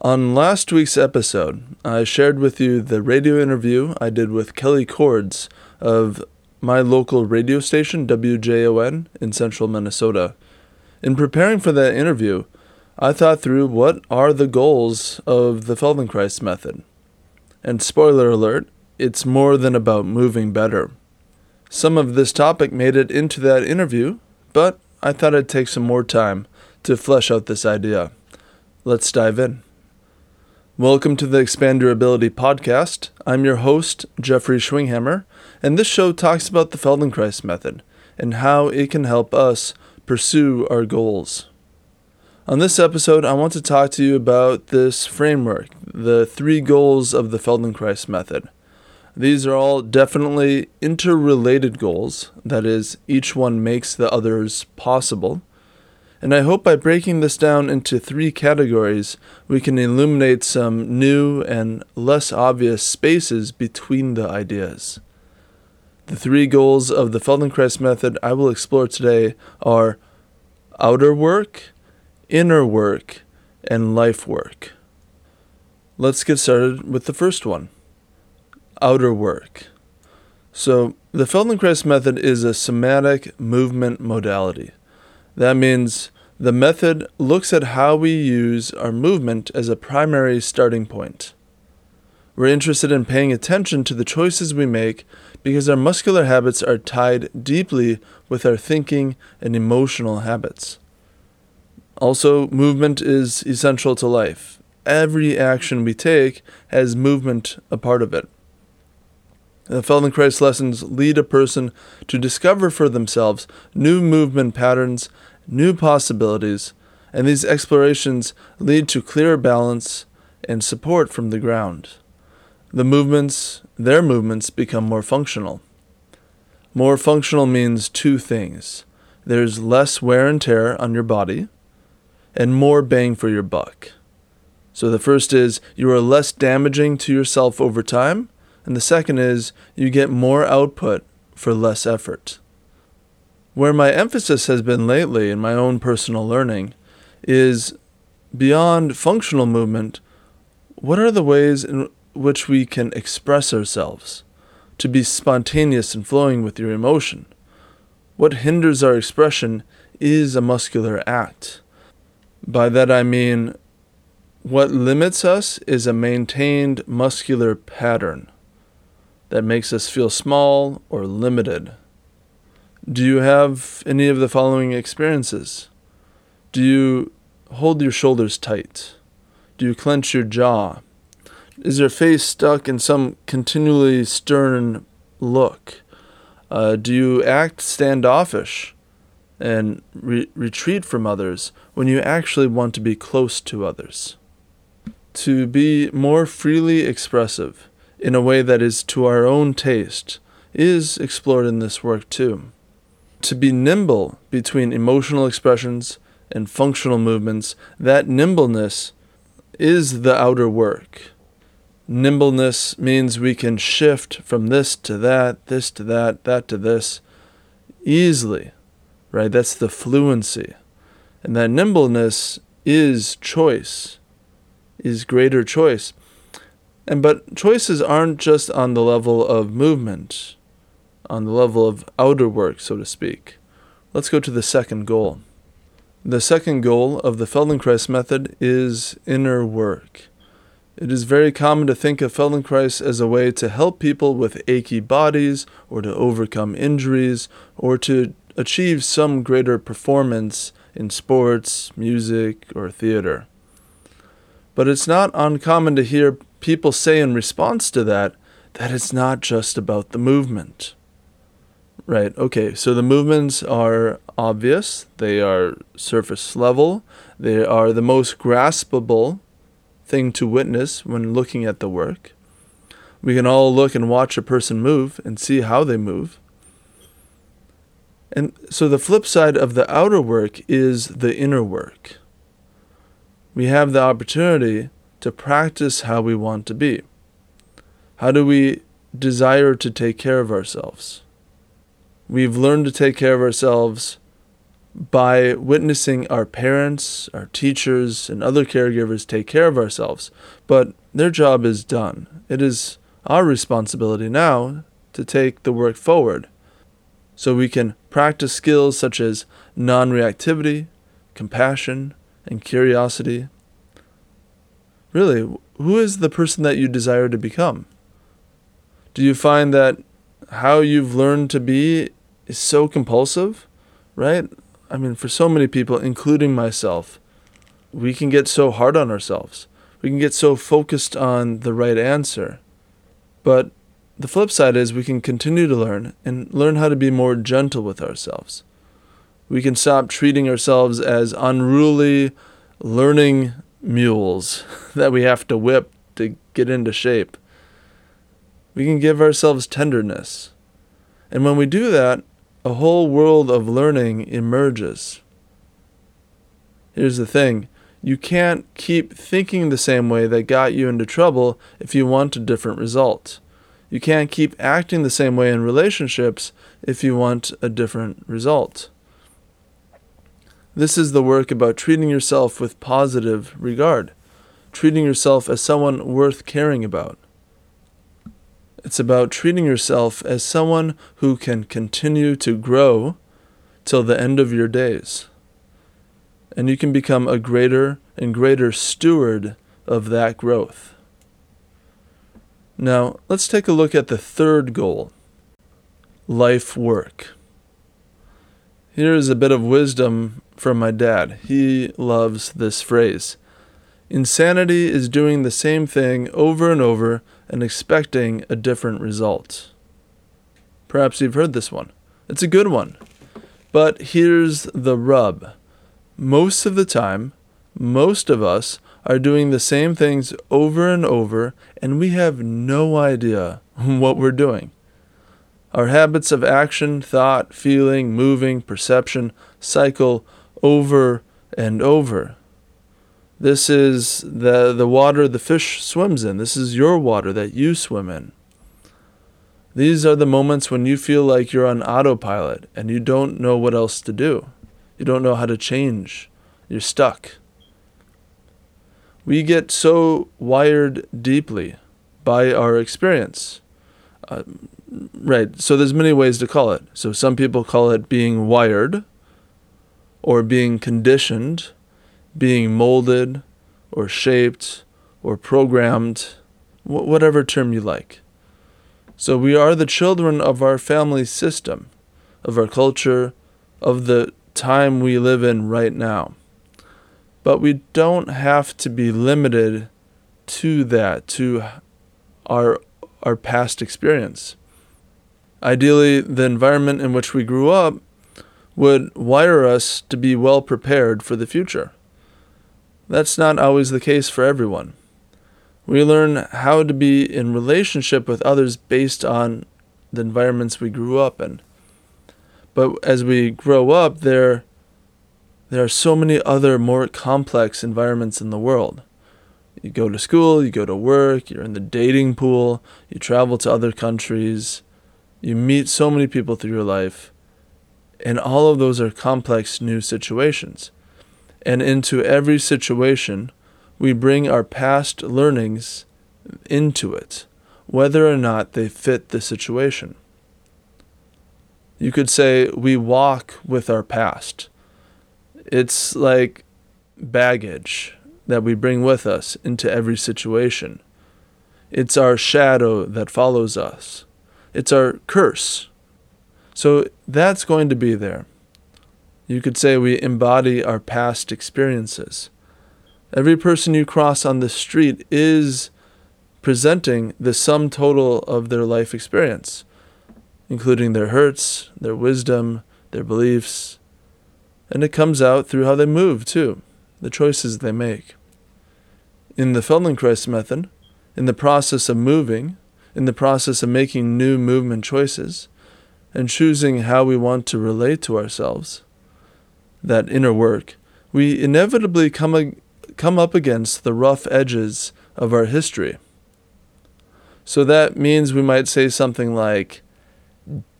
On last week's episode, I shared with you the radio interview I did with Kelly Cords of my local radio station, WJON, in central Minnesota. In preparing for that interview, I thought through what are the goals of the Feldenkrais method. And spoiler alert, it's more than about moving better. Some of this topic made it into that interview, but I thought I'd take some more time to flesh out this idea. Let's dive in. Welcome to the Expand Your Ability podcast. I'm your host, Jeffrey Schwinghammer, and this show talks about the Feldenkrais method and how it can help us pursue our goals. On this episode, I want to talk to you about this framework, the three goals of the Feldenkrais method. These are all definitely interrelated goals, that is, each one makes the others possible. And I hope by breaking this down into three categories, we can illuminate some new and less obvious spaces between the ideas. The three goals of the Feldenkrais method I will explore today are outer work, inner work, and life work. Let's get started with the first one outer work. So, the Feldenkrais method is a somatic movement modality. That means the method looks at how we use our movement as a primary starting point. We're interested in paying attention to the choices we make because our muscular habits are tied deeply with our thinking and emotional habits. Also, movement is essential to life. Every action we take has movement a part of it. The Feldenkrais lessons lead a person to discover for themselves new movement patterns, new possibilities, and these explorations lead to clearer balance and support from the ground. The movements, their movements, become more functional. More functional means two things there's less wear and tear on your body, and more bang for your buck. So the first is you are less damaging to yourself over time and the second is you get more output for less effort. Where my emphasis has been lately in my own personal learning is beyond functional movement, what are the ways in which we can express ourselves, to be spontaneous and flowing with your emotion? What hinders our expression is a muscular act. By that I mean, what limits us is a maintained muscular pattern that makes us feel small or limited? Do you have any of the following experiences? Do you hold your shoulders tight? Do you clench your jaw? Is your face stuck in some continually stern look? Uh, do you act standoffish and re- retreat from others when you actually want to be close to others? To be more freely expressive, in a way that is to our own taste is explored in this work too. To be nimble between emotional expressions and functional movements, that nimbleness is the outer work. Nimbleness means we can shift from this to that, this to that, that to this easily, right? That's the fluency. And that nimbleness is choice, is greater choice. And but choices aren't just on the level of movement, on the level of outer work, so to speak. Let's go to the second goal. The second goal of the Feldenkrais method is inner work. It is very common to think of Feldenkrais as a way to help people with achy bodies, or to overcome injuries, or to achieve some greater performance in sports, music, or theater. But it's not uncommon to hear people say in response to that that it's not just about the movement. Right, okay, so the movements are obvious, they are surface level, they are the most graspable thing to witness when looking at the work. We can all look and watch a person move and see how they move. And so the flip side of the outer work is the inner work. We have the opportunity to practice how we want to be? How do we desire to take care of ourselves? We've learned to take care of ourselves by witnessing our parents, our teachers, and other caregivers take care of ourselves. But their job is done. It is our responsibility now to take the work forward so we can practice skills such as non reactivity, compassion, and curiosity. Really, who is the person that you desire to become? Do you find that how you've learned to be is so compulsive, right? I mean, for so many people, including myself, we can get so hard on ourselves. We can get so focused on the right answer. But the flip side is we can continue to learn and learn how to be more gentle with ourselves. We can stop treating ourselves as unruly learning mules that we have to whip to get into shape. We can give ourselves tenderness. And when we do that, a whole world of learning emerges. Here's the thing you can't keep thinking the same way that got you into trouble if you want a different result. You can't keep acting the same way in relationships if you want a different result. This is the work about treating yourself with positive regard, treating yourself as someone worth caring about. It's about treating yourself as someone who can continue to grow till the end of your days. And you can become a greater and greater steward of that growth. Now, let's take a look at the third goal life work. Here is a bit of wisdom from my dad. He loves this phrase Insanity is doing the same thing over and over and expecting a different result. Perhaps you've heard this one. It's a good one. But here's the rub most of the time, most of us are doing the same things over and over, and we have no idea what we're doing. Our habits of action, thought, feeling, moving, perception cycle over and over. This is the, the water the fish swims in. This is your water that you swim in. These are the moments when you feel like you're on autopilot and you don't know what else to do. You don't know how to change. You're stuck. We get so wired deeply by our experience. Uh, right. So there's many ways to call it. So some people call it being wired or being conditioned being molded or shaped or programmed, wh- whatever term you like. So we are the children of our family system, of our culture, of the time we live in right now. But we don't have to be limited to that, to our, our past experience. Ideally, the environment in which we grew up would wire us to be well prepared for the future. That's not always the case for everyone. We learn how to be in relationship with others based on the environments we grew up in. But as we grow up, there, there are so many other more complex environments in the world. You go to school, you go to work, you're in the dating pool, you travel to other countries, you meet so many people through your life, and all of those are complex new situations and into every situation, we bring our past learnings into it, whether or not they fit the situation. You could say we walk with our past. It's like baggage that we bring with us into every situation. It's our shadow that follows us. It's our curse. So that's going to be there. You could say we embody our past experiences. Every person you cross on the street is presenting the sum total of their life experience, including their hurts, their wisdom, their beliefs. And it comes out through how they move, too, the choices they make. In the Feldenkrais method, in the process of moving, in the process of making new movement choices, and choosing how we want to relate to ourselves, that inner work, we inevitably come, a, come up against the rough edges of our history. So that means we might say something like,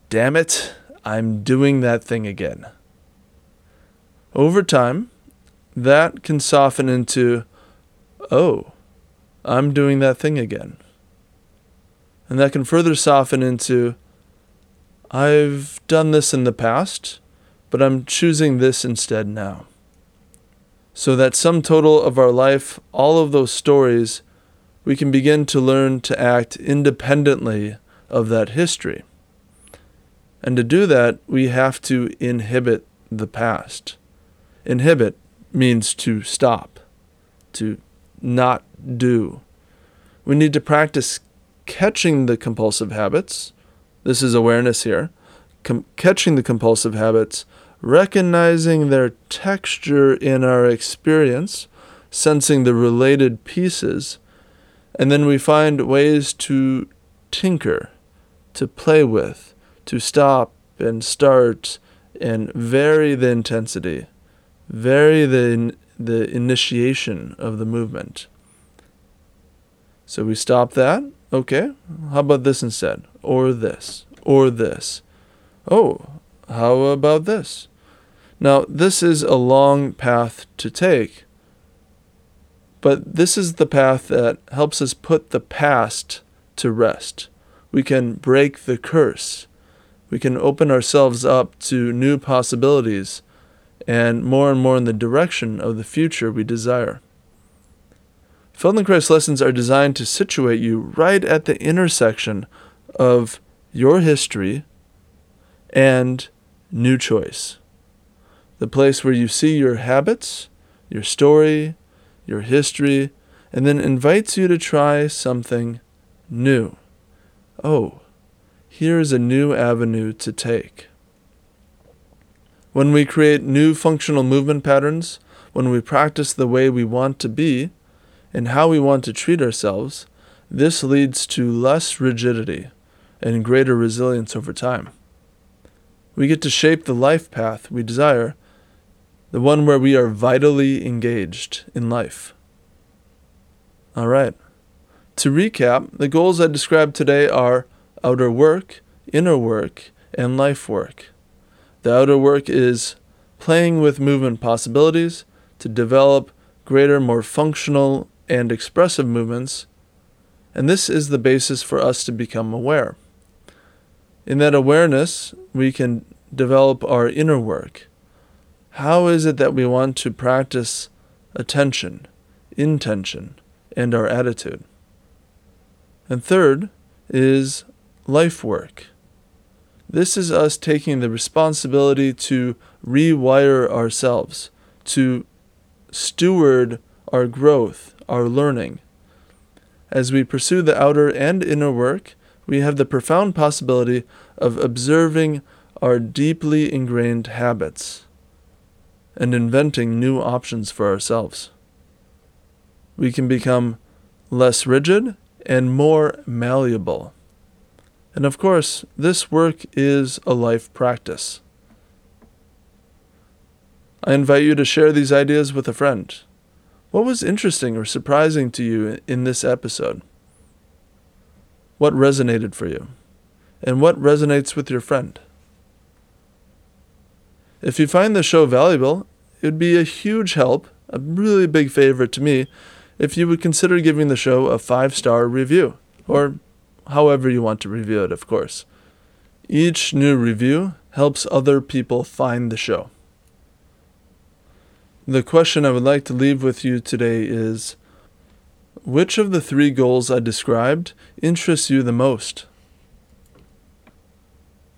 Damn it, I'm doing that thing again. Over time, that can soften into, oh, I'm doing that thing again. And that can further soften into, I've done this in the past, but I'm choosing this instead now. So that sum total of our life, all of those stories, we can begin to learn to act independently of that history. And to do that, we have to inhibit the past. Inhibit means to stop, to not do. We need to practice catching the compulsive habits. This is awareness here. Com- catching the compulsive habits, recognizing their texture in our experience, sensing the related pieces, and then we find ways to tinker, to play with, to stop and start and vary the intensity, vary the, the initiation of the movement. So we stop that. Okay, how about this instead? Or this, or this. Oh, how about this? Now, this is a long path to take, but this is the path that helps us put the past to rest. We can break the curse. We can open ourselves up to new possibilities and more and more in the direction of the future we desire. Feldenkrais lessons are designed to situate you right at the intersection of your history and new choice. The place where you see your habits, your story, your history, and then invites you to try something new. Oh, here's a new avenue to take. When we create new functional movement patterns, when we practice the way we want to be, and how we want to treat ourselves, this leads to less rigidity and greater resilience over time. We get to shape the life path we desire, the one where we are vitally engaged in life. All right. To recap, the goals I described today are outer work, inner work, and life work. The outer work is playing with movement possibilities to develop greater, more functional and expressive movements, and this is the basis for us to become aware. In that awareness, we can develop our inner work. How is it that we want to practice attention, intention, and our attitude? And third is life work. This is us taking the responsibility to rewire ourselves, to steward our growth, our learning. As we pursue the outer and inner work, we have the profound possibility of observing our deeply ingrained habits and inventing new options for ourselves. We can become less rigid and more malleable. And of course, this work is a life practice. I invite you to share these ideas with a friend. What was interesting or surprising to you in this episode? What resonated for you? And what resonates with your friend? If you find the show valuable, it would be a huge help, a really big favor to me, if you would consider giving the show a five star review, or however you want to review it, of course. Each new review helps other people find the show. The question I would like to leave with you today is Which of the three goals I described interests you the most?